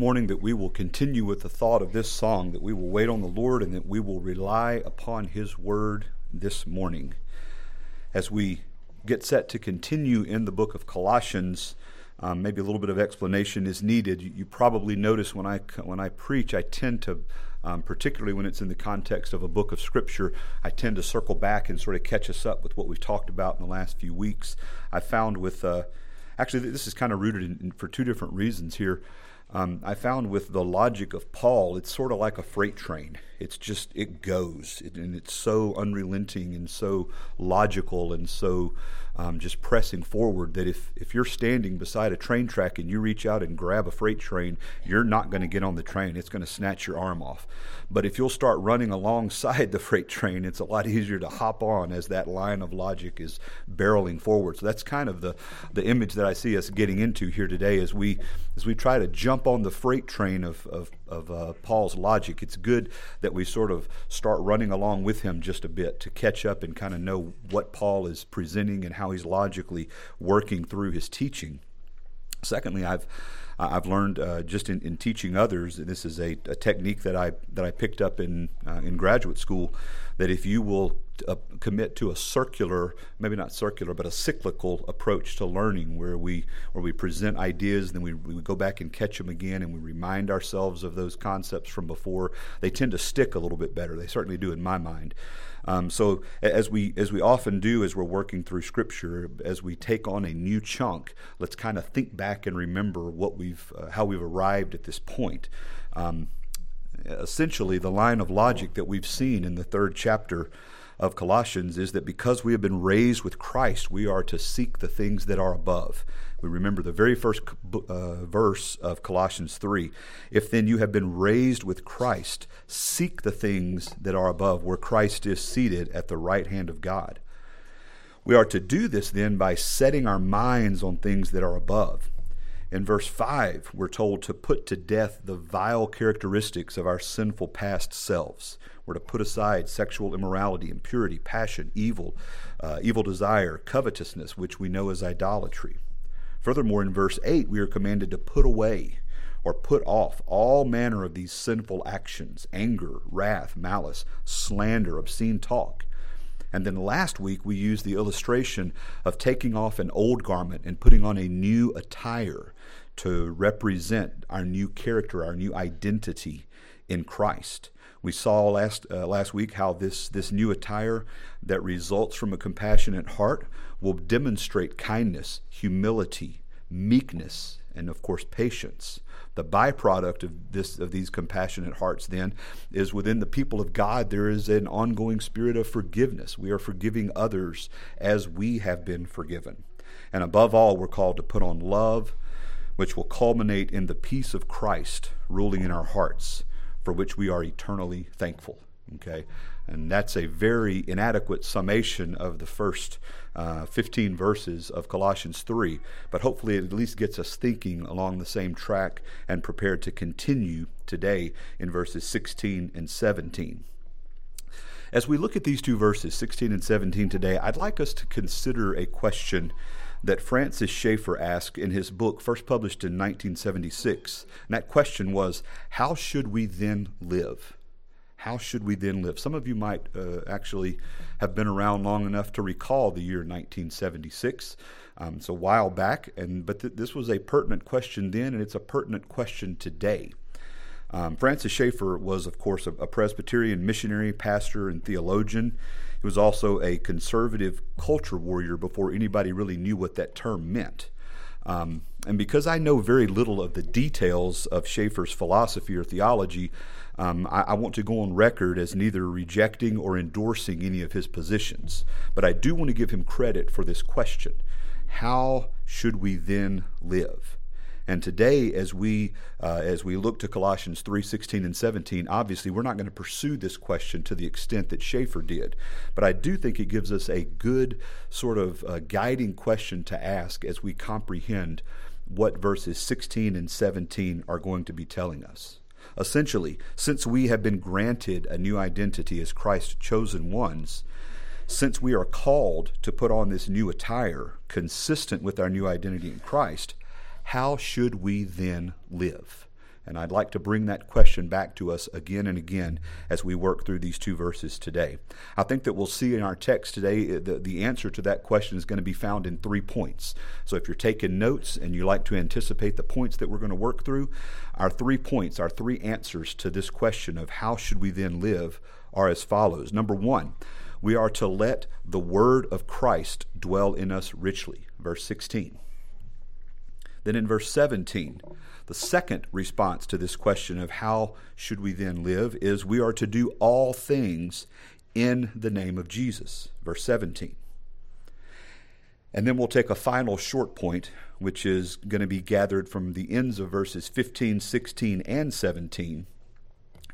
morning that we will continue with the thought of this song, that we will wait on the Lord and that we will rely upon His word this morning. As we get set to continue in the book of Colossians, um, maybe a little bit of explanation is needed. You, you, probably notice when I when I preach, I tend to, um, particularly when it's in the context of a book of Scripture, I tend to circle back and sort of catch us up with what we've talked about in the last few weeks. I found with uh, actually this is kind of rooted in, in, for two different reasons here. Um, I found with the logic of Paul, it's sort of like a freight train. It's just, it goes. It, and it's so unrelenting and so logical and so um, just pressing forward that if, if you're standing beside a train track and you reach out and grab a freight train, you're not going to get on the train. It's going to snatch your arm off. But if you'll start running alongside the freight train, it's a lot easier to hop on as that line of logic is barreling forward. So that's kind of the, the image that I see us getting into here today as we as we try to jump on the freight train of, of, of uh, Paul's logic. It's good that we sort of start running along with him just a bit to catch up and kind of know what Paul is presenting and how he's logically working through his teaching. Secondly, I've I've learned uh, just in, in, teaching others, and this is a, a, technique that I that I picked up in uh, in graduate school, that if you will uh, commit to a circular, maybe not circular, but a cyclical approach to learning, where we where we present ideas, then we, we go back and catch them again, and we remind ourselves of those concepts from before. They tend to stick a little bit better. They certainly do in my mind. Um, so as we as we often do as we're working through Scripture, as we take on a new chunk, let's kind of think back and remember what we've uh, how we've arrived at this point. Um, essentially, the line of logic that we've seen in the third chapter of Colossians is that because we have been raised with Christ, we are to seek the things that are above. We remember the very first uh, verse of Colossians 3. If then you have been raised with Christ, seek the things that are above, where Christ is seated at the right hand of God. We are to do this then by setting our minds on things that are above. In verse 5, we're told to put to death the vile characteristics of our sinful past selves. We're to put aside sexual immorality, impurity, passion, evil, uh, evil desire, covetousness, which we know as idolatry. Furthermore, in verse 8, we are commanded to put away or put off all manner of these sinful actions anger, wrath, malice, slander, obscene talk. And then last week, we used the illustration of taking off an old garment and putting on a new attire to represent our new character, our new identity in Christ. We saw last uh, last week how this this new attire that results from a compassionate heart will demonstrate kindness, humility, meekness, and of course patience. The byproduct of this of these compassionate hearts then is within the people of God there is an ongoing spirit of forgiveness. We are forgiving others as we have been forgiven. And above all, we're called to put on love, which will culminate in the peace of Christ ruling in our hearts for which we are eternally thankful. Okay? And that's a very inadequate summation of the first uh, 15 verses of Colossians 3, but hopefully it at least gets us thinking along the same track and prepared to continue today in verses 16 and 17. As we look at these two verses, 16 and 17 today, I'd like us to consider a question that Francis Schaeffer asked in his book, first published in 1976. And that question was How should we then live? How should we then live? Some of you might uh, actually have been around long enough to recall the year 1976. Um, it's a while back, and but th- this was a pertinent question then, and it's a pertinent question today. Um, Francis Schaeffer was, of course, a, a Presbyterian missionary, pastor, and theologian. He was also a conservative culture warrior before anybody really knew what that term meant. Um, and because I know very little of the details of Schaeffer's philosophy or theology, um, I, I, want to go on record as neither rejecting or endorsing any of his positions. But I do want to give him credit for this question How should we then live? And today, as we uh, as we look to Colossians 3, 16 and 17, obviously we're not going to pursue this question to the extent that Schaeffer did. But I do think it gives us a good sort of uh, guiding question to ask as we comprehend what verses 16 and 17 are going to be telling us. Essentially, since we have been granted a new identity as Christ's chosen ones, since we are called to put on this new attire consistent with our new identity in Christ, how should we then live? And I'd like to bring that question back to us again and again as we work through these two verses today. I think that we'll see in our text today uh, the, the answer to that question is going to be found in three points. So if you're taking notes and you like to anticipate the points that we're going to work through, our three points, our three answers to this question of how should we then live are as follows. Number one, we are to let the word of Christ dwell in us richly. Verse 16. Then in verse 17, the second response to this question of how should we then live is we are to do all things in the name of Jesus. Verse 17. And then we'll take a final short point, which is going to be gathered from the ends of verses 15, 16, and 17.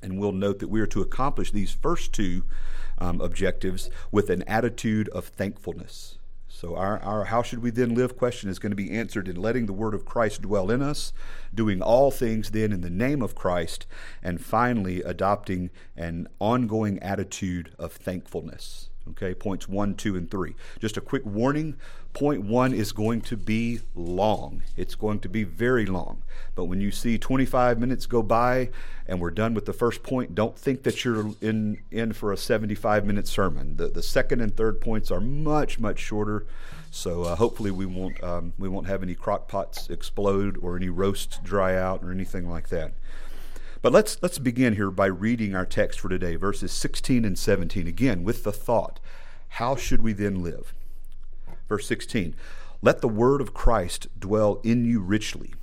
And we'll note that we are to accomplish these first two um, objectives with an attitude of thankfulness. So, our, our how should we then live question is going to be answered in letting the word of Christ dwell in us, doing all things then in the name of Christ, and finally adopting an ongoing attitude of thankfulness. Okay, points one, two, and three. Just a quick warning point one is going to be long. It's going to be very long. But when you see 25 minutes go by and we're done with the first point, don't think that you're in, in for a 75 minute sermon. The, the second and third points are much, much shorter. So uh, hopefully we won't, um, we won't have any crock pots explode or any roasts dry out or anything like that. But let's, let's begin here by reading our text for today, verses 16 and 17, again with the thought how should we then live? Verse 16 Let the word of Christ dwell in you richly,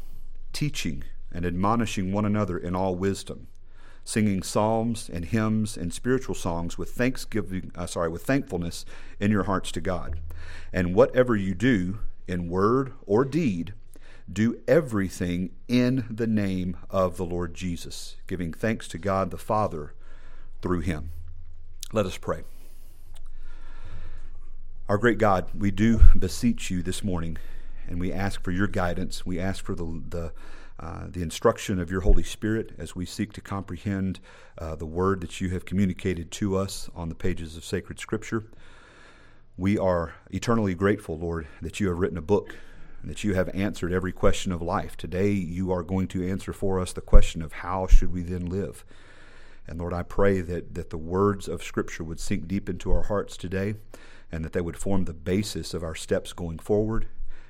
teaching and admonishing one another in all wisdom, singing psalms and hymns and spiritual songs with thanksgiving, uh, sorry, with thankfulness in your hearts to God. And whatever you do, in word or deed, do everything in the name of the Lord Jesus, giving thanks to God the Father through him. Let us pray. Our great God, we do beseech you this morning, and we ask for your guidance. We ask for the, the, uh, the instruction of your Holy Spirit as we seek to comprehend uh, the word that you have communicated to us on the pages of sacred Scripture. We are eternally grateful, Lord, that you have written a book that you have answered every question of life. Today, you are going to answer for us the question of how should we then live. And Lord, I pray that, that the words of Scripture would sink deep into our hearts today and that they would form the basis of our steps going forward.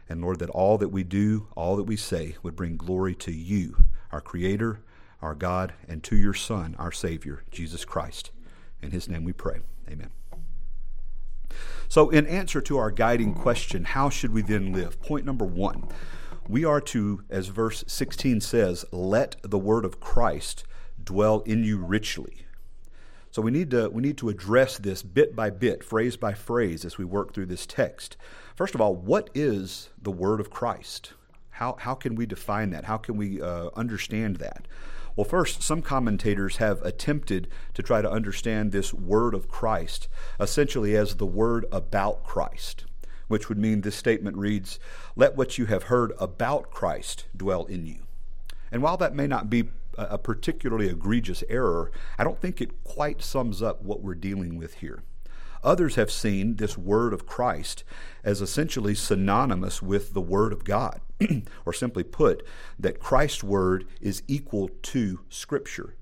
And Lord, that all that we do, all that we say, would bring glory to you, our Creator, our God, and to your Son, our Savior, Jesus Christ. In His name we pray. Amen. So, in answer to our guiding question, how should we then live? Point number one we are to, as verse 16 says, let the word of Christ dwell in you richly. So we need to we need to address this bit by bit, phrase by phrase as we work through this text. First of all, what is the word of Christ? How how can we define that? How can we uh, understand that? Well, first, some commentators have attempted to try to understand this word of Christ essentially as the word about Christ, which would mean this statement reads, Let what you have heard about Christ dwell in you. And while that may not be a particularly egregious error, I don't think it quite sums up what we're dealing with here. Others have seen this word of Christ as essentially synonymous with the word of God, or simply put, that Christ's word is equal to Scripture.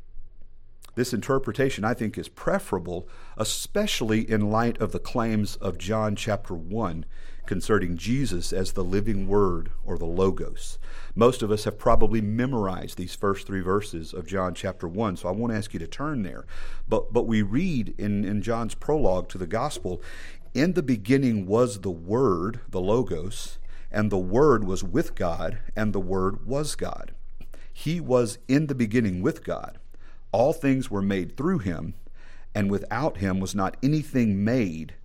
This interpretation, I think, is preferable, especially in light of the claims of John chapter 1 concerning Jesus as the living word or the Logos. Most of us have probably memorized these first three verses of John chapter 1, so I won't ask you to turn there. But, but we read in, in John's prologue to the gospel In the beginning was the Word, the Logos, and the Word was with God, and the Word was God. He was in the beginning with God. All things were made through him, and without him was not anything made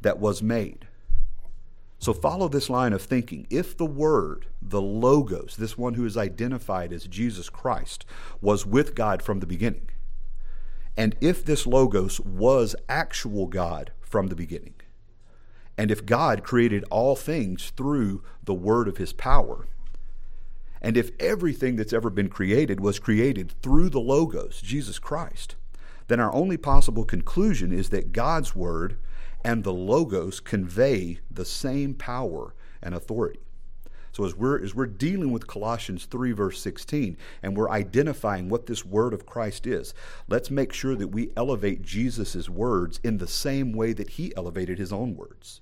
that was made. So follow this line of thinking. If the Word, the Logos, this one who is identified as Jesus Christ, was with God from the beginning, and if this Logos was actual God from the beginning, and if God created all things through the word of his power, and if everything that's ever been created was created through the Logos, Jesus Christ, then our only possible conclusion is that God's word and the Logos convey the same power and authority. So as we're as we're dealing with Colossians 3 verse 16 and we're identifying what this word of Christ is, let's make sure that we elevate Jesus' words in the same way that he elevated his own words.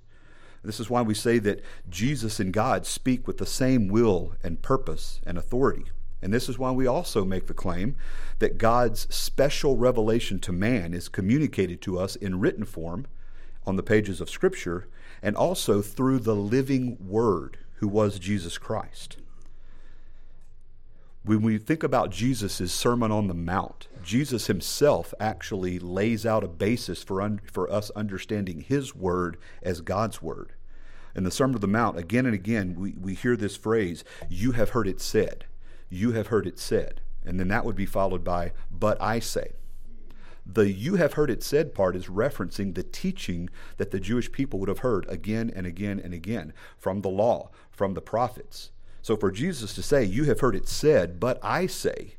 This is why we say that Jesus and God speak with the same will and purpose and authority. And this is why we also make the claim that God's special revelation to man is communicated to us in written form on the pages of Scripture and also through the living Word who was Jesus Christ. When we think about Jesus' Sermon on the Mount, Jesus himself actually lays out a basis for, un- for us understanding his word as God's word. In the Sermon on the Mount, again and again, we, we hear this phrase, You have heard it said. You have heard it said. And then that would be followed by, But I say. The you have heard it said part is referencing the teaching that the Jewish people would have heard again and again and again from the law, from the prophets. So for Jesus to say, You have heard it said, but I say,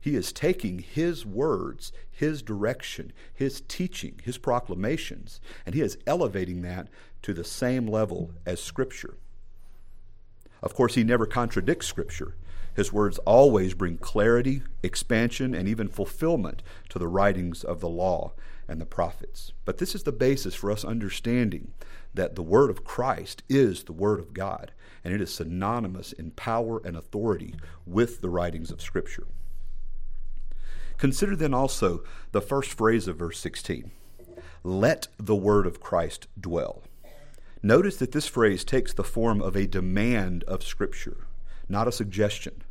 he is taking his words, his direction, his teaching, his proclamations, and he is elevating that to the same level as Scripture. Of course, he never contradicts Scripture. His words always bring clarity, expansion, and even fulfillment to the writings of the law and the prophets. But this is the basis for us understanding that the Word of Christ is the Word of God, and it is synonymous in power and authority with the writings of Scripture. Consider then also the first phrase of verse 16 let the Word of Christ dwell. Notice that this phrase takes the form of a demand of Scripture not a suggestion.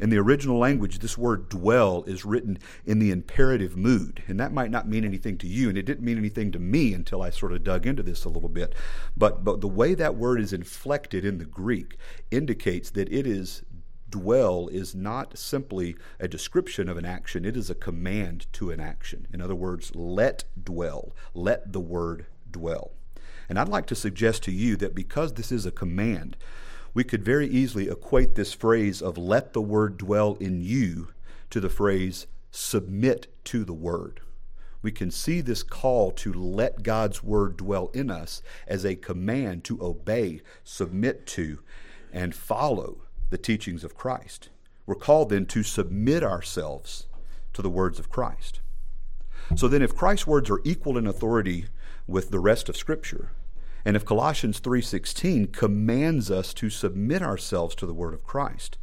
In the original language, this word dwell is written in the imperative mood, and that might not mean anything to you, and it didn't mean anything to me until I sort of dug into this a little bit. But, but the way that word is inflected in the Greek indicates that it is dwell is not simply a description of an action, it is a command to an action. In other words, let dwell, let the word dwell. And I'd like to suggest to you that because this is a command, we could very easily equate this phrase of let the word dwell in you to the phrase submit to the word. We can see this call to let God's word dwell in us as a command to obey, submit to, and follow the teachings of Christ. We're called then to submit ourselves to the words of Christ. So then, if Christ's words are equal in authority with the rest of Scripture, and if Colossians 3:16 commands us to submit ourselves to the word of Christ,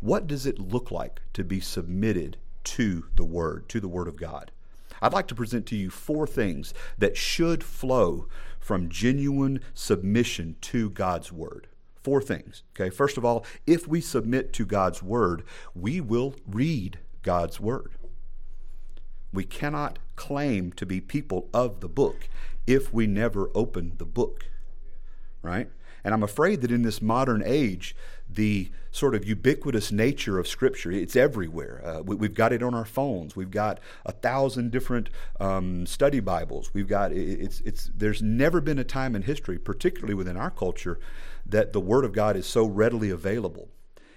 what does it look like to be submitted to the word, to the word of God? I'd like to present to you four things that should flow from genuine submission to God's word. Four things. Okay, first of all, if we submit to God's word, we will read God's word. We cannot claim to be people of the book if we never open the book, right? And I'm afraid that in this modern age, the sort of ubiquitous nature of Scripture, it's everywhere. Uh, we, have got it on our phones. We've got a thousand different um, study Bibles. We've got it's it's. There's never been a time in history, particularly within our culture, that the Word of God is so readily available.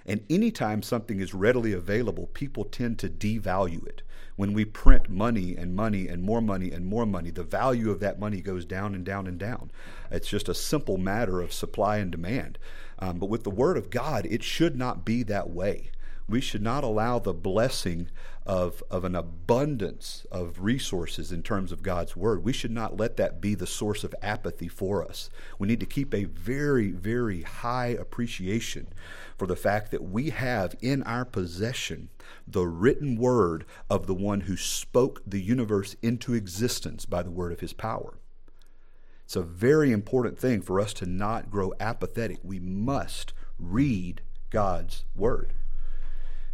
And anytime something is readily available, people tend to devalue it. When we print money and money and more money and more money, the value of that money goes down and down and down. It's just a simple matter of supply and demand. Um, but with the Word of God, it should not be that way. We should not allow the blessing of, of an abundance of resources in terms of God's Word. We should not let that be the source of apathy for us. We need to keep a very, very high appreciation for the fact that we have in our possession the written word of the one who spoke the universe into existence by the word of his power. It's a very important thing for us to not grow apathetic. We must read God's word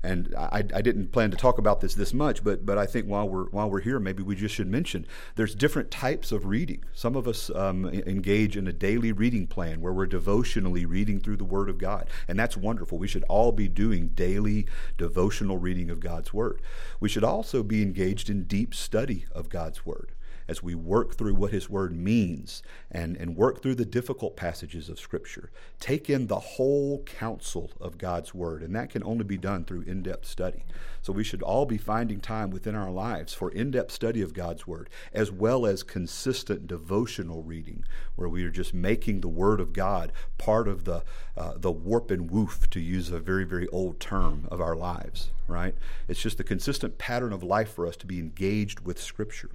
and I, I, didn't plan to talk about this this much, but but I think while we're while we're here, maybe we just should mention there's different types of reading. Some of us um, engage in a daily reading plan where we're devotionally reading through the Word of God, and that's wonderful. We should all be doing daily devotional reading of God's Word. We should also be engaged in deep study of God's Word. As we work through what His Word means and, and work through the difficult passages of Scripture. Take in the whole counsel of God's Word, and that can only be done through in depth study. So we should all be finding time within our lives for in depth study of God's Word, as well as consistent devotional reading, where we are just making the Word of God part of the, uh, the warp and woof, to use a very, very old term, of our lives, right? It's just the consistent pattern of life for us to be engaged with Scripture.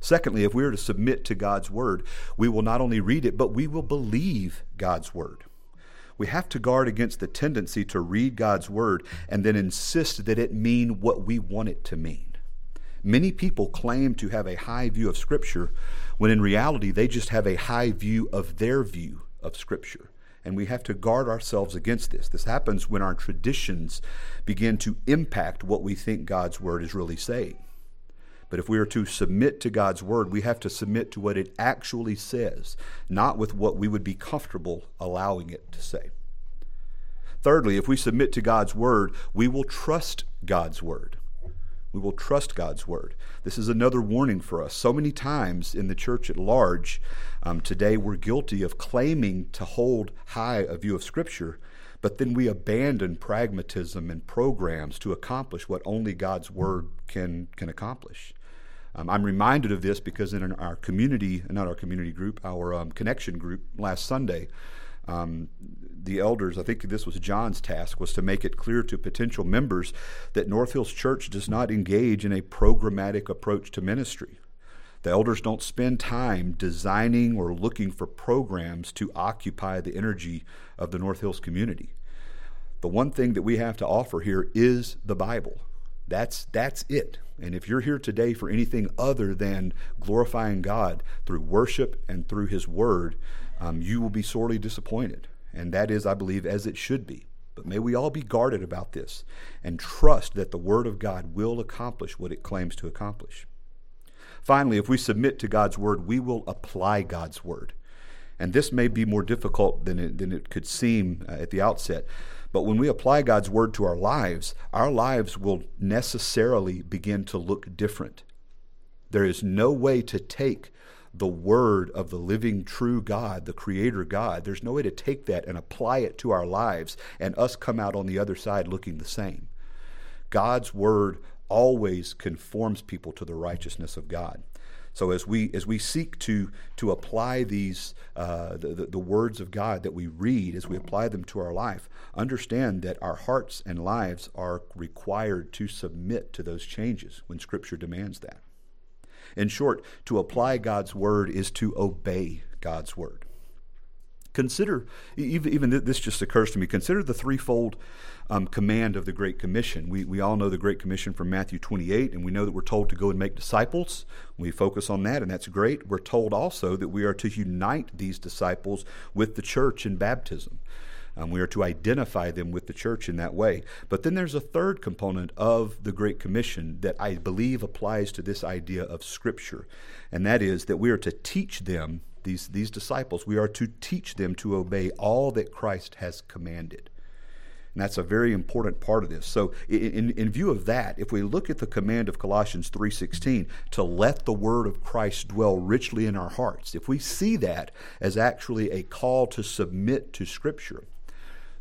Secondly, if we are to submit to God's word, we will not only read it, but we will believe God's word. We have to guard against the tendency to read God's word and then insist that it mean what we want it to mean. Many people claim to have a high view of Scripture when in reality they just have a high view of their view of Scripture. And we have to guard ourselves against this. This happens when our traditions begin to impact what we think God's Word is really saying. But if we are to submit to God's word, we have to submit to what it actually says, not with what we would be comfortable allowing it to say. Thirdly, if we submit to God's word, we will trust God's word. We will trust God's word. This is another warning for us. So many times in the church at large um, today, we're guilty of claiming to hold high a view of Scripture, but then we abandon pragmatism and programs to accomplish what only God's word can, can accomplish. Um, I'm reminded of this because in our community, not our community group, our um, connection group last Sunday, um, the elders, I think this was John's task, was to make it clear to potential members that North Hills Church does not engage in a programmatic approach to ministry. The elders don't spend time designing or looking for programs to occupy the energy of the North Hills community. The one thing that we have to offer here is the Bible. That's that's it. And if you're here today for anything other than glorifying God through worship and through His Word, um, you will be sorely disappointed. And that is, I believe, as it should be. But may we all be guarded about this and trust that the Word of God will accomplish what it claims to accomplish. Finally, if we submit to God's Word, we will apply God's Word. And this may be more difficult than it, than it could seem uh, at the outset. But when we apply God's word to our lives, our lives will necessarily begin to look different. There is no way to take the word of the living, true God, the creator God, there's no way to take that and apply it to our lives and us come out on the other side looking the same. God's word always conforms people to the righteousness of God. So as we as we seek to to apply these uh, the, the, the words of God that we read, as we apply them to our life, understand that our hearts and lives are required to submit to those changes when Scripture demands that. In short, to apply God's word is to obey God's word. Consider, even, this just occurs to me, consider the threefold um, command of the Great Commission. We, we all know the Great Commission from Matthew 28, and we know that we're told to go and make disciples. We focus on that, and that's great. We're told also that we are to unite these disciples with the church in baptism. Um, we are to identify them with the church in that way. But then there's a third component of the Great Commission that I believe applies to this idea of Scripture, and that is that we are to teach them, these, these disciples, we are to teach them to obey all that Christ has commanded. And that's a very important part of this. So in, in view of that, if we look at the command of Colossians 3:16 to let the word of Christ dwell richly in our hearts, if we see that as actually a call to submit to scripture,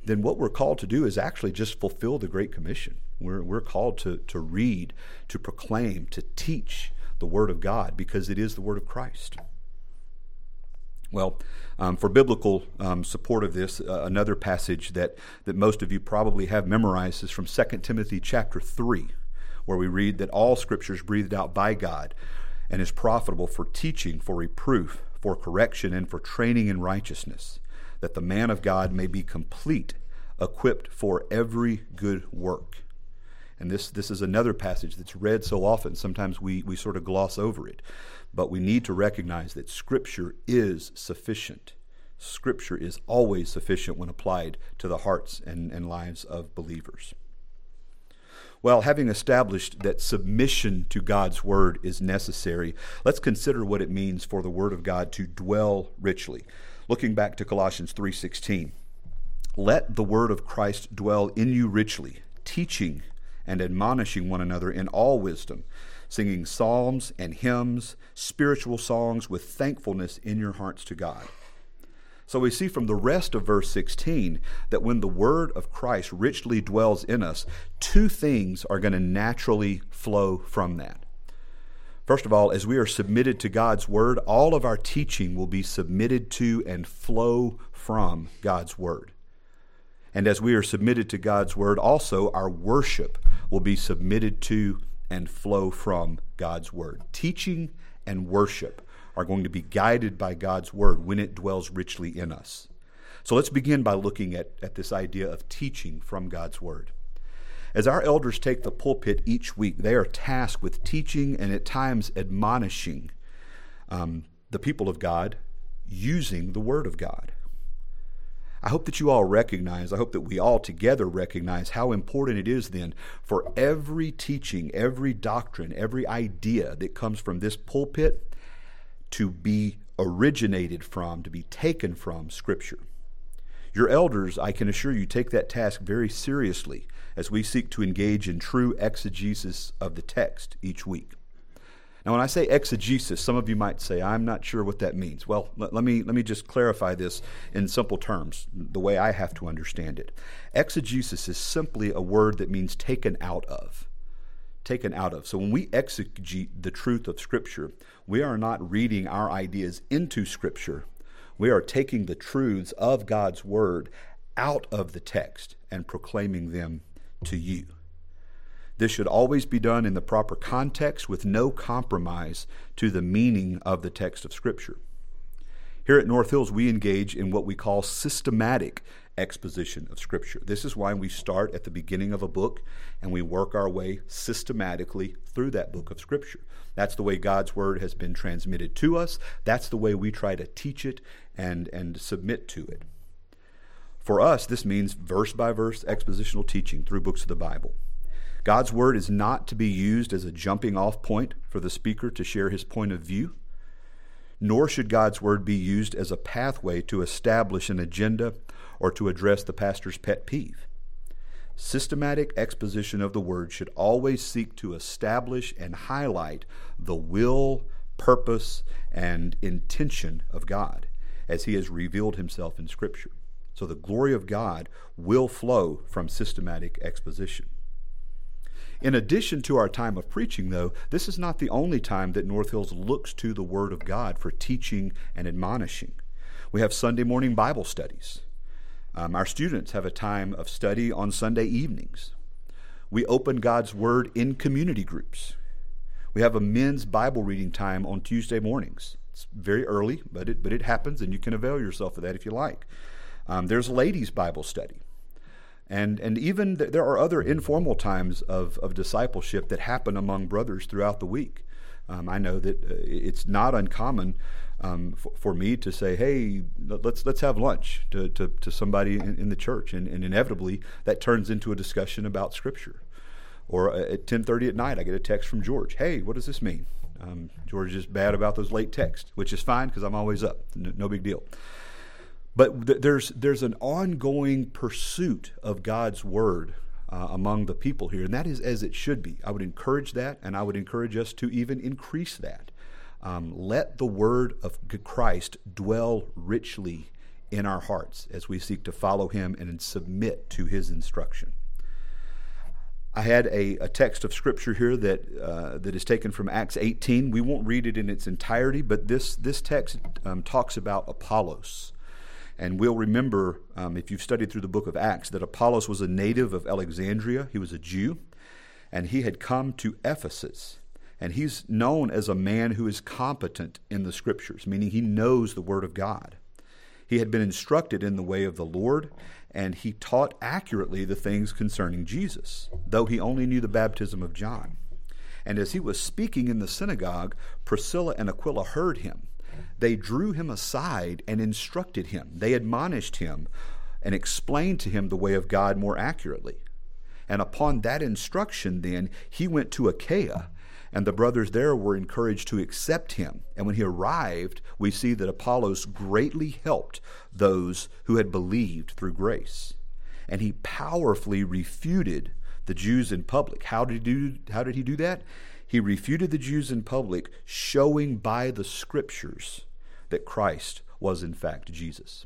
then what we're called to do is actually just fulfill the Great Commission. We're, we're called to, to read, to proclaim, to teach the Word of God because it is the Word of Christ. Well, um, for biblical um, support of this, uh, another passage that, that most of you probably have memorized is from 2 Timothy chapter 3, where we read that all scripture is breathed out by God and is profitable for teaching, for reproof, for correction, and for training in righteousness, that the man of God may be complete, equipped for every good work. And this, this is another passage that's read so often, sometimes we, we sort of gloss over it. But we need to recognize that Scripture is sufficient. Scripture is always sufficient when applied to the hearts and, and lives of believers. Well, having established that submission to God's word is necessary, let's consider what it means for the word of God to dwell richly. Looking back to Colossians 3:16, let the word of Christ dwell in you richly, teaching and admonishing one another in all wisdom, singing psalms and hymns, spiritual songs with thankfulness in your hearts to God. So we see from the rest of verse 16 that when the word of Christ richly dwells in us, two things are going to naturally flow from that. First of all, as we are submitted to God's word, all of our teaching will be submitted to and flow from God's word. And as we are submitted to God's word, also our worship will be submitted to and flow from God's word. Teaching and worship are going to be guided by God's word when it dwells richly in us. So let's begin by looking at, at this idea of teaching from God's word. As our elders take the pulpit each week, they are tasked with teaching and at times admonishing um, the people of God using the word of God. I hope that you all recognize, I hope that we all together recognize how important it is then for every teaching, every doctrine, every idea that comes from this pulpit to be originated from, to be taken from Scripture. Your elders, I can assure you, take that task very seriously as we seek to engage in true exegesis of the text each week. Now, when I say exegesis, some of you might say, I'm not sure what that means. Well, let, let, me, let me just clarify this in simple terms, the way I have to understand it. Exegesis is simply a word that means taken out of taken out of. So when we exegete the truth of Scripture, we are not reading our ideas into Scripture. We are taking the truths of God's Word out of the text and proclaiming them to you. This should always be done in the proper context with no compromise to the meaning of the text of Scripture. Here at North Hills, we engage in what we call systematic exposition of Scripture. This is why we start at the beginning of a book and we work our way systematically through that book of Scripture. That's the way God's Word has been transmitted to us. That's the way we try to teach it and, and submit to it. For us, this means verse by verse expositional teaching through books of the Bible. God's Word is not to be used as a jumping off point for the speaker to share his point of view nor should God's word be used as a pathway to establish an agenda or to address the pastor's pet peeve. Systematic exposition of the word should always seek to establish and highlight the will, purpose, and intention of God as he has revealed himself in Scripture. So the glory of God will flow from systematic exposition. In addition to our time of preaching, though, this is not the only time that North Hills looks to the Word of God for teaching and admonishing. We have Sunday morning Bible studies. Um, our students have a time of study on Sunday evenings. We open God's Word in community groups. We have a men's Bible reading time on Tuesday mornings. It's very early, but it, but it happens, and you can avail yourself of that if you like. Um, there's a ladies' Bible study. And, and even th- there are other informal times of, of discipleship that happen among brothers throughout the week. Um, I know that uh, it's not uncommon um, for, for, me to say, "Hey, let's let's have lunch" to, to, to somebody in, in, the church, and, and inevitably that turns into a discussion about Scripture. Or uh, at ten thirty at night, I get a text from George. Hey, what does this mean? Um, George is bad about those late texts, which is fine because I'm always up. No, no big deal. But th- there's there's an ongoing pursuit of God's word uh, among the people here, and that is as it should be. I would encourage that, and I would encourage us to even increase that. Um, let the word of Christ dwell richly in our hearts as we seek to follow him and submit to his instruction. I had a, a text of scripture here that uh, that is taken from Acts 18. We won't read it in its entirety, but this this text um, talks about Apollos, and we'll remember um, if you've studied through the book of Acts that Apollos was a native of Alexandria. He was a Jew, and he had come to Ephesus and he's known as a man who is competent in the scriptures, meaning he knows the Word of God. He had been instructed in the way of the Lord, and he taught accurately the things concerning Jesus, though he only knew the baptism of John. And as he was speaking in the synagogue, Priscilla and Aquila heard him. They drew him aside and instructed him. They admonished him and explained to him the way of God more accurately. And upon that instruction, then, he went to Achaia and the brothers there were encouraged to accept him. And when he arrived, we see that Apollos greatly helped those who had believed through grace. And he powerfully refuted the Jews in public. How did he do, how did he do that? He refuted the Jews in public, showing by the scriptures that Christ was in fact Jesus.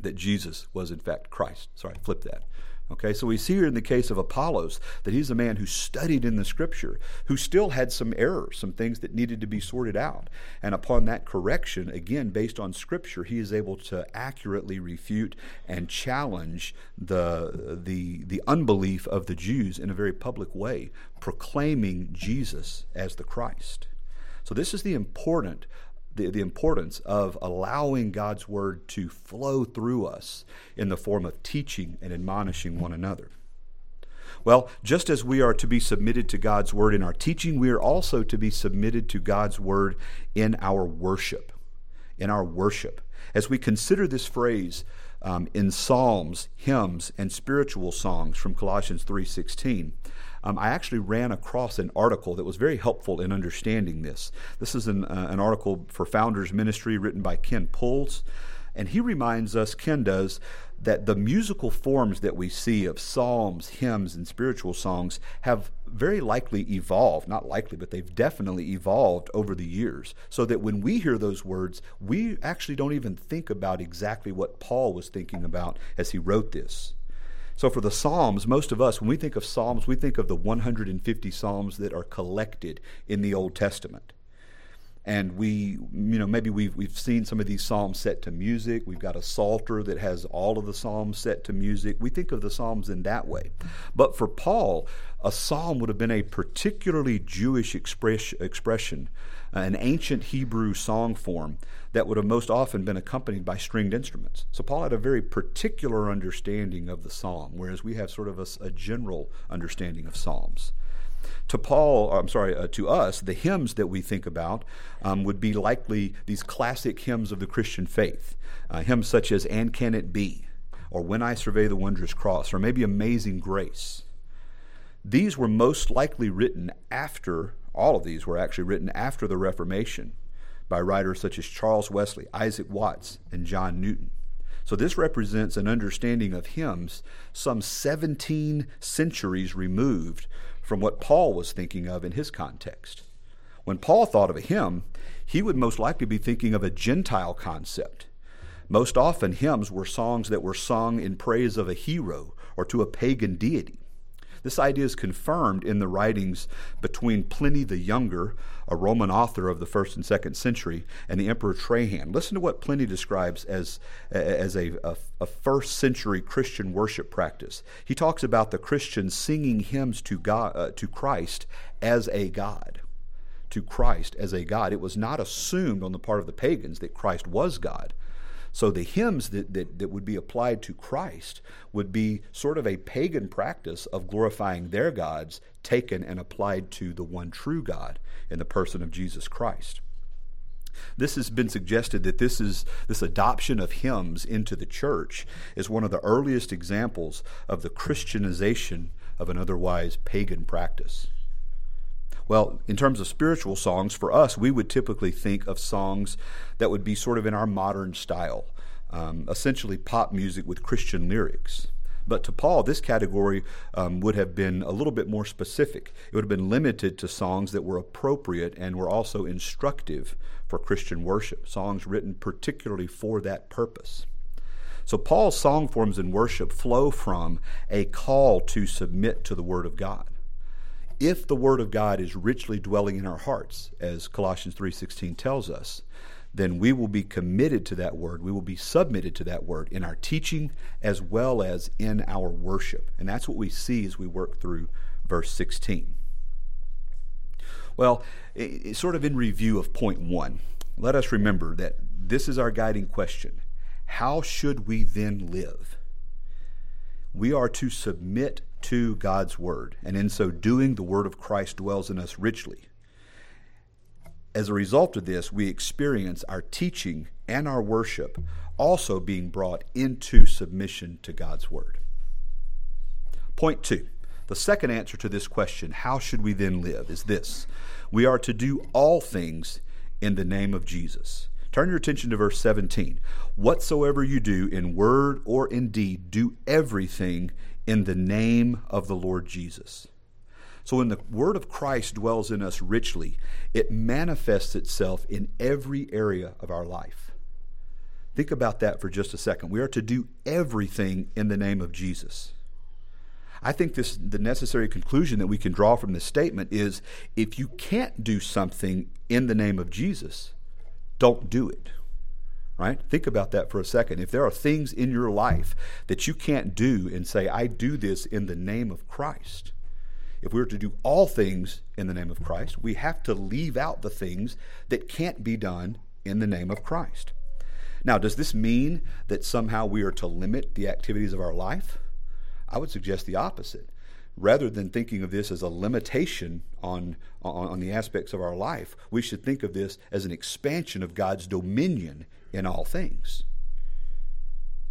That Jesus was in fact Christ. Sorry, flip that. Okay, so we see here in the case of Apollos that he's a man who studied in the scripture, who still had some errors, some things that needed to be sorted out. And upon that correction, again, based on scripture, he is able to accurately refute and challenge the, the, the unbelief of the Jews in a very public way, proclaiming Jesus as the Christ. So, this is the important the, the importance of allowing God's word to flow through us in the form of teaching and admonishing one another. Well, just as we are to be submitted to God's word in our teaching, we are also to be submitted to God's word in our worship. In our worship. As we consider this phrase um, in psalms, hymns, and spiritual songs from Colossians 3:16, um, I actually ran across an article that was very helpful in understanding this. This is an, uh, an article for Founders Ministry written by Ken Puls. And he reminds us, Ken does, that the musical forms that we see of psalms, hymns, and spiritual songs have very likely evolved. Not likely, but they've definitely evolved over the years. So that when we hear those words, we actually don't even think about exactly what Paul was thinking about as he wrote this. So, for the Psalms, most of us, when we think of Psalms, we think of the 150 Psalms that are collected in the Old Testament. And we, you know, maybe we've, we've seen some of these Psalms set to music. We've got a Psalter that has all of the Psalms set to music. We think of the Psalms in that way. But for Paul, a Psalm would have been a particularly Jewish express, expression, an ancient Hebrew song form that would have most often been accompanied by stringed instruments. So Paul had a very particular understanding of the psalm, whereas we have sort of a, a general understanding of psalms. To Paul, I'm sorry, uh, to us, the hymns that we think about um, would be likely these classic hymns of the Christian faith, uh, hymns such as "And Can It Be," or "When I Survey the Wondrous Cross," or maybe "Amazing Grace." These were most likely written after all of these were actually written after the Reformation by writers such as Charles Wesley, Isaac Watts, and John Newton. So this represents an understanding of hymns some 17 centuries removed from what Paul was thinking of in his context. When Paul thought of a hymn, he would most likely be thinking of a Gentile concept. Most often, hymns were songs that were sung in praise of a hero or to a pagan deity. This idea is confirmed in the writings between Pliny the Younger, a Roman author of the first and second century, and the Emperor Trajan. Listen to what Pliny describes as, as a, a, a first century Christian worship practice. He talks about the Christians singing hymns to, God, uh, to Christ as a God to Christ as a God. It was not assumed on the part of the pagans that Christ was God. So the hymns that, that, that would be applied to Christ would be sort of a pagan practice of glorifying their gods taken and applied to the one true God in the person of Jesus Christ. This has been suggested that this is this adoption of hymns into the church is one of the earliest examples of the Christianization of an otherwise pagan practice. Well, in terms of spiritual songs, for us, we would typically think of songs that would be sort of in our modern style, um, essentially pop music with Christian lyrics. But to Paul, this category um, would have been a little bit more specific. It would have been limited to songs that were appropriate and were also instructive for Christian worship, songs written particularly for that purpose. So Paul's song forms in worship flow from a call to submit to the Word of God if the word of God is richly dwelling in our hearts, as Colossians 3:16 tells us, then we will be committed to that word. We will be submitted to that word in our teaching as well as in our worship. And that's what we see as we work through verse 16. Well, sort of in review of point 1, let us remember that this is our guiding question. How should we then live? We are to submit to God's Word, and in so doing, the Word of Christ dwells in us richly. As a result of this, we experience our teaching and our worship also being brought into submission to God's Word. Point two the second answer to this question, how should we then live, is this we are to do all things in the name of Jesus. Turn your attention to verse 17. Whatsoever you do in word or in deed, do everything in the name of the Lord Jesus. So when the word of Christ dwells in us richly, it manifests itself in every area of our life. Think about that for just a second. We are to do everything in the name of Jesus. I think this the necessary conclusion that we can draw from this statement is if you can't do something in the name of Jesus, don't do it. Right? Think about that for a second. If there are things in your life that you can't do and say, I do this in the name of Christ, if we were to do all things in the name of Christ, we have to leave out the things that can't be done in the name of Christ. Now, does this mean that somehow we are to limit the activities of our life? I would suggest the opposite. Rather than thinking of this as a limitation on, on, on, the aspects of our life, we should think of this as an expansion of God's dominion in all things.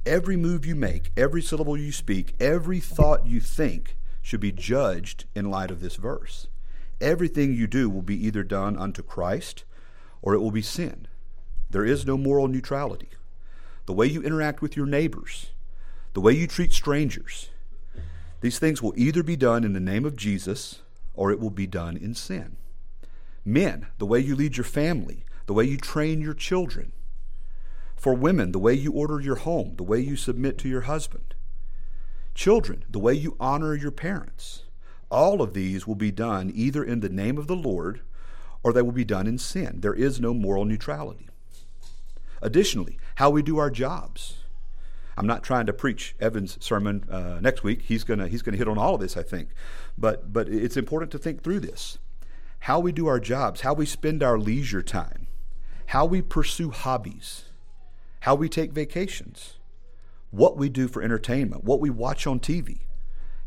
Every move you make, every syllable you speak, every thought you think should be judged in light of this verse. Everything you do will be either done unto Christ or it will be sin. There is no moral neutrality. The way you interact with your neighbors, the way you treat strangers, these things will either be done in the name of Jesus or it will be done in sin. Men, the way you lead your family, the way you train your children. For women, the way you order your home, the way you submit to your husband. Children, the way you honor your parents. All of these will be done either in the name of the Lord or they will be done in sin. There is no moral neutrality. Additionally, how we do our jobs. I'm not trying to preach Evan's sermon uh, next week. He's gonna he's gonna hit on all of this, I think. But but it's important to think through this. How we do our jobs, how we spend our leisure time, how we pursue hobbies, how we take vacations, what we do for entertainment, what we watch on TV,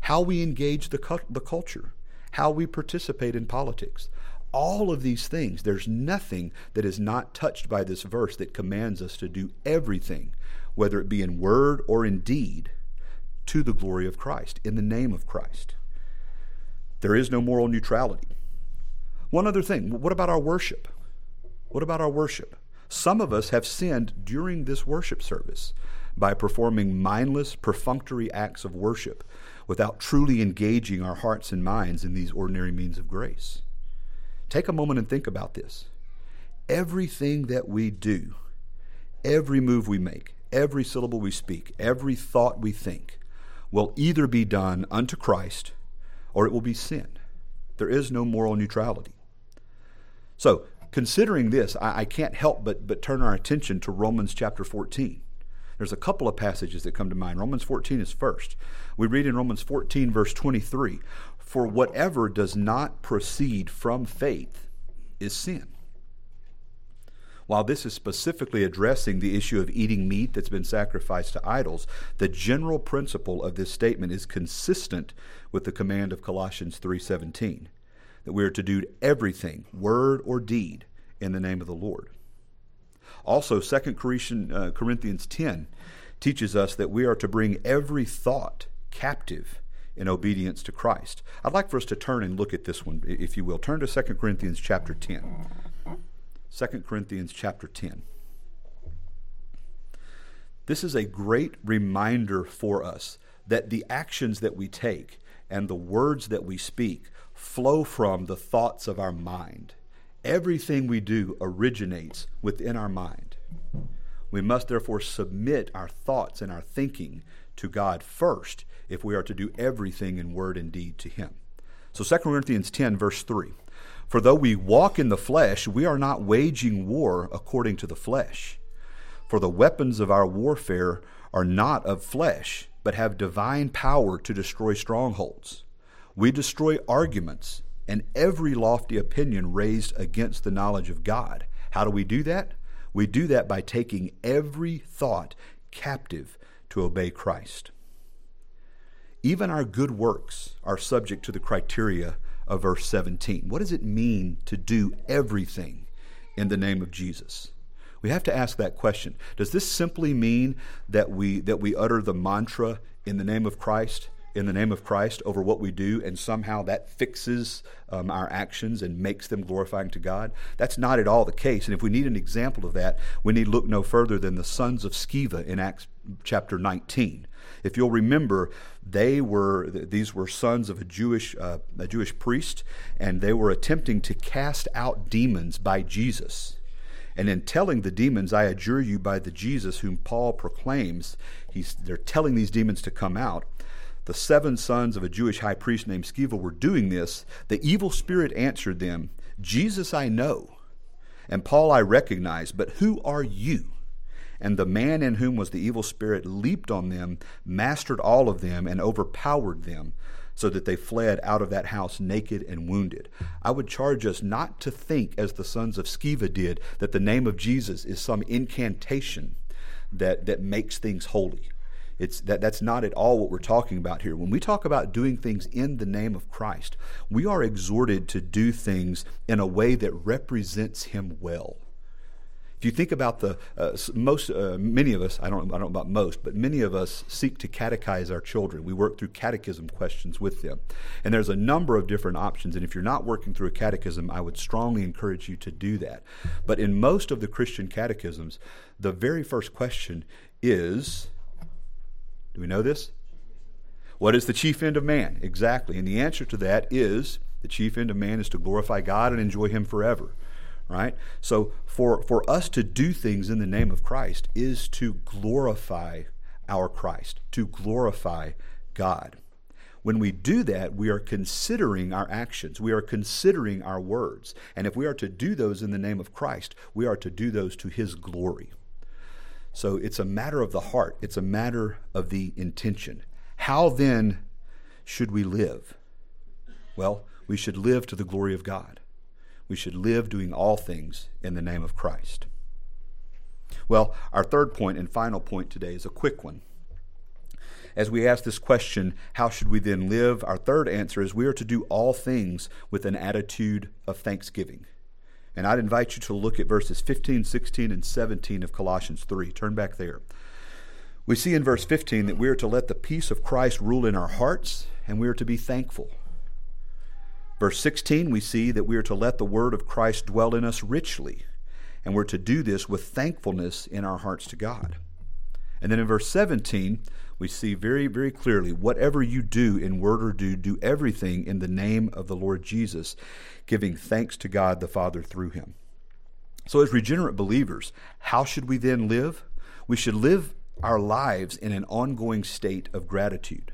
how we engage the, cu- the culture, how we participate in politics. All of these things, there's nothing that is not touched by this verse that commands us to do everything whether it be in word or in deed, to the glory of Christ, in the name of Christ. There is no moral neutrality. One other thing what about our worship? What about our worship? Some of us have sinned during this worship service by performing mindless, perfunctory acts of worship without truly engaging our hearts and minds in these ordinary means of grace. Take a moment and think about this. Everything that we do, every move we make, every syllable we speak, every thought we think, will either be done unto Christ or it will be sin. There is no moral neutrality. So, considering this, I, I, can't help but, but turn our attention to Romans chapter 14. There's a couple of passages that come to mind. Romans 14 is first. We read in Romans 14, verse 23 For whatever does not proceed from faith is sin. While this is specifically addressing the issue of eating meat that's been sacrificed to idols, the general principle of this statement is consistent with the command of Colossians 3:17 that we are to do everything, word or deed, in the name of the Lord. Also, 2 uh, Corinthians 10 teaches us that we are to bring every thought captive in obedience to Christ. I'd like for us to turn and look at this one, if you will. Turn to 2 Corinthians chapter 10. 2 Corinthians chapter 10. This is a great reminder for us that the actions that we take and the words that we speak flow from the thoughts of our mind. Everything we do originates within our mind. We must therefore submit our thoughts and our thinking to God first if we are to do everything in word and deed to Him. So 2 Corinthians 10, verse 3. For though we walk in the flesh, we are not waging war according to the flesh. For the weapons of our warfare are not of flesh, but have divine power to destroy strongholds. We destroy arguments and every lofty opinion raised against the knowledge of God. How do we do that? We do that by taking every thought captive to obey Christ. Even our good works are subject to the criteria of verse 17. What does it mean to do everything in the name of Jesus? We have to ask that question. Does this simply mean that we that we utter the mantra in the name of Christ, in the name of Christ over what we do, and somehow that fixes um, our actions and makes them glorifying to God? That's not at all the case. And if we need an example of that, we need look no further than the sons of Sceva in Acts chapter 19 If you'll remember, they were these were sons of a Jewish uh, a Jewish priest, and they were attempting to cast out demons by Jesus. And in telling the demons, I adjure you by the Jesus whom Paul proclaims, he's, they're telling these demons to come out. The seven sons of a Jewish high priest named Sceva were doing this. The evil spirit answered them, Jesus I know, and Paul I recognize, but who are you? And the man in whom was the evil spirit leaped on them, mastered all of them, and overpowered them, so that they fled out of that house naked and wounded. I would charge us not to think, as the sons of Sceva did, that the name of Jesus is some incantation that, that makes things holy. It's that that's not at all what we're talking about here. When we talk about doing things in the name of Christ, we are exhorted to do things in a way that represents him well. If you think about the uh, most, uh, many of us, I don't, I don't know about most, but many of us seek to catechize our children. We work through catechism questions with them, and there's a number of different options. And if you're not working through a catechism, I would strongly encourage you to do that. But in most of the Christian catechisms, the very first question is, do we know this? What is the chief end of man? Exactly. And the answer to that is the chief end of man is to glorify God and enjoy Him forever right? So for, for us to do things in the name of Christ is to glorify our Christ, to glorify God. When we do that, we are considering our actions. We are considering our words. And if we are to do those in the name of Christ, we are to do those to his glory. So it's a matter of the heart, it's a matter of the intention. How then should we live? Well, we should live to the glory of God we should live doing all things in the name of Christ. Well, our third point and final point today is a quick one. As we ask this question, how should we then live? Our third answer is we are to do all things with an attitude of thanksgiving. And I'd invite you to look at verses 15, 16, and 17 of Colossians 3. Turn back there. We see in verse 15 that we are to let the peace of Christ rule in our hearts, and we are to be thankful. Verse 16, we see that we are to let the word of Christ dwell in us richly, and we're to do this with thankfulness in our hearts to God. And then in verse 17, we see very, very clearly whatever you do in word or do, do everything in the name of the Lord Jesus, giving thanks to God the Father through him. So, as regenerate believers, how should we then live? We should live our lives in an ongoing state of gratitude.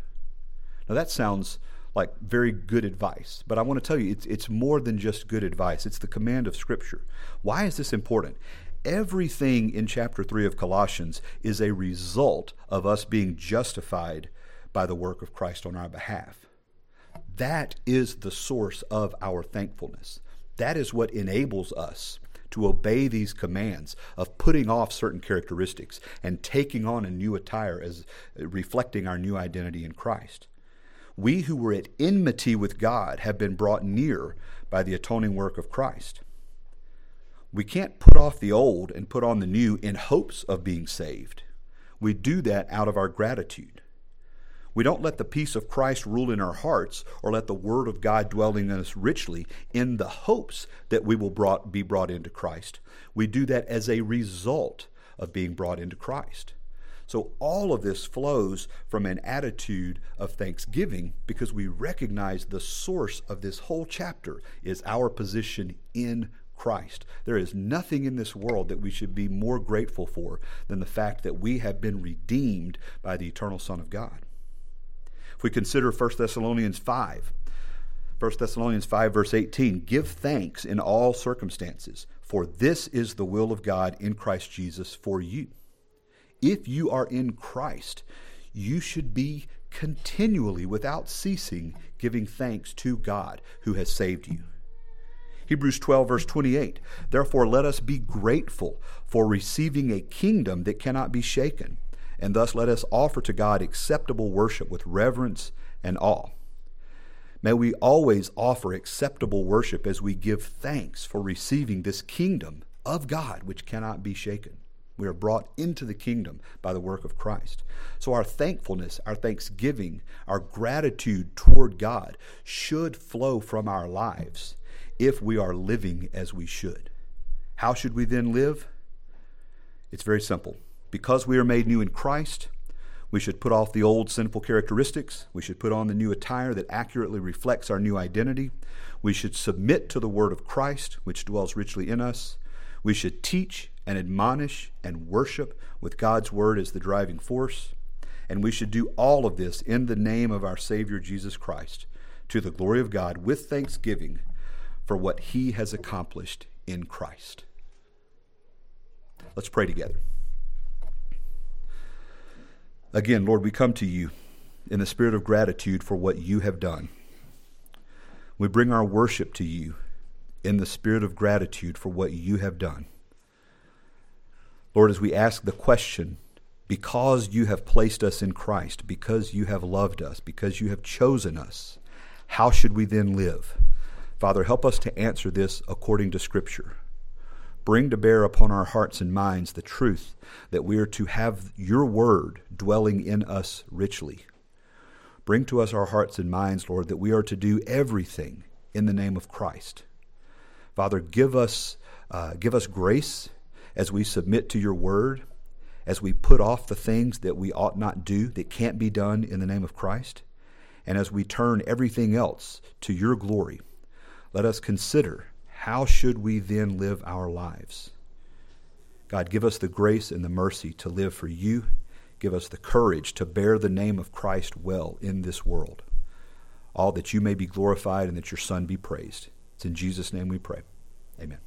Now, that sounds like very good advice. But I want to tell you, it's, it's more than just good advice, it's the command of Scripture. Why is this important? Everything in chapter 3 of Colossians is a result of us being justified by the work of Christ on our behalf. That is the source of our thankfulness. That is what enables us to obey these commands of putting off certain characteristics and taking on a new attire as uh, reflecting our new identity in Christ we who were at enmity with God have been brought near by the atoning work of Christ. We can't put off the old and put on the new in hopes of being saved. We do that out of our gratitude. We don't let the peace of Christ rule in our hearts or let the word of God dwelling in us richly in the hopes that we will brought, be brought into Christ. We do that as a result of being brought into Christ. So all of this flows from an attitude of thanksgiving because we recognize the source of this whole chapter is our position in Christ. There is nothing in this world that we should be more grateful for than the fact that we have been redeemed by the eternal Son of God. If we consider 1 Thessalonians 5, 1 Thessalonians 5, verse 18 Give thanks in all circumstances, for this is the will of God in Christ Jesus for you if you are in Christ, you should be continually, without ceasing, giving thanks to God who has saved you. Hebrews 12, verse 28 Therefore, let us be grateful for receiving a kingdom that cannot be shaken, and thus let us offer to God acceptable worship with reverence and awe. May we always offer acceptable worship as we give thanks for receiving this kingdom of God which cannot be shaken. We are brought into the kingdom by the work of Christ. So our thankfulness, our thanksgiving, our gratitude toward God should flow from our lives if we are living as we should. How should we then live? It's very simple. Because we are made new in Christ, We should put off the old sinful characteristics. We should put on the new attire that accurately reflects our new identity. We should submit to the word of Christ, which dwells richly in us. We should teach and admonish and worship with God's word as the driving force. And we should do all of this in the name of our Savior Jesus Christ, to the glory of God, with thanksgiving for what he has accomplished in Christ. Let's pray together. Again, Lord, we come to you in the spirit of gratitude for what you have done. We bring our worship to you in the spirit of gratitude for what you have done. Lord, as we ask the question, because you have placed us in Christ, because you have loved us, because you have chosen us, how should we then live? Father, help us to answer this according to Scripture. Bring to bear upon our hearts and minds the truth that we are to have your word dwelling in us richly. Bring to us our hearts and minds, Lord, that we are to do everything in the name of Christ. Father, give us, uh, give us grace as we submit to your word, as we put off the things that we ought not do, that can't be done in the name of Christ, and as we turn everything else to your glory. Let us consider how should we then live our lives? God, give us the grace and the mercy to live for you. Give us the courage to bear the name of Christ well in this world. All that you may be glorified and that your Son be praised. It's in Jesus' name we pray. Amen.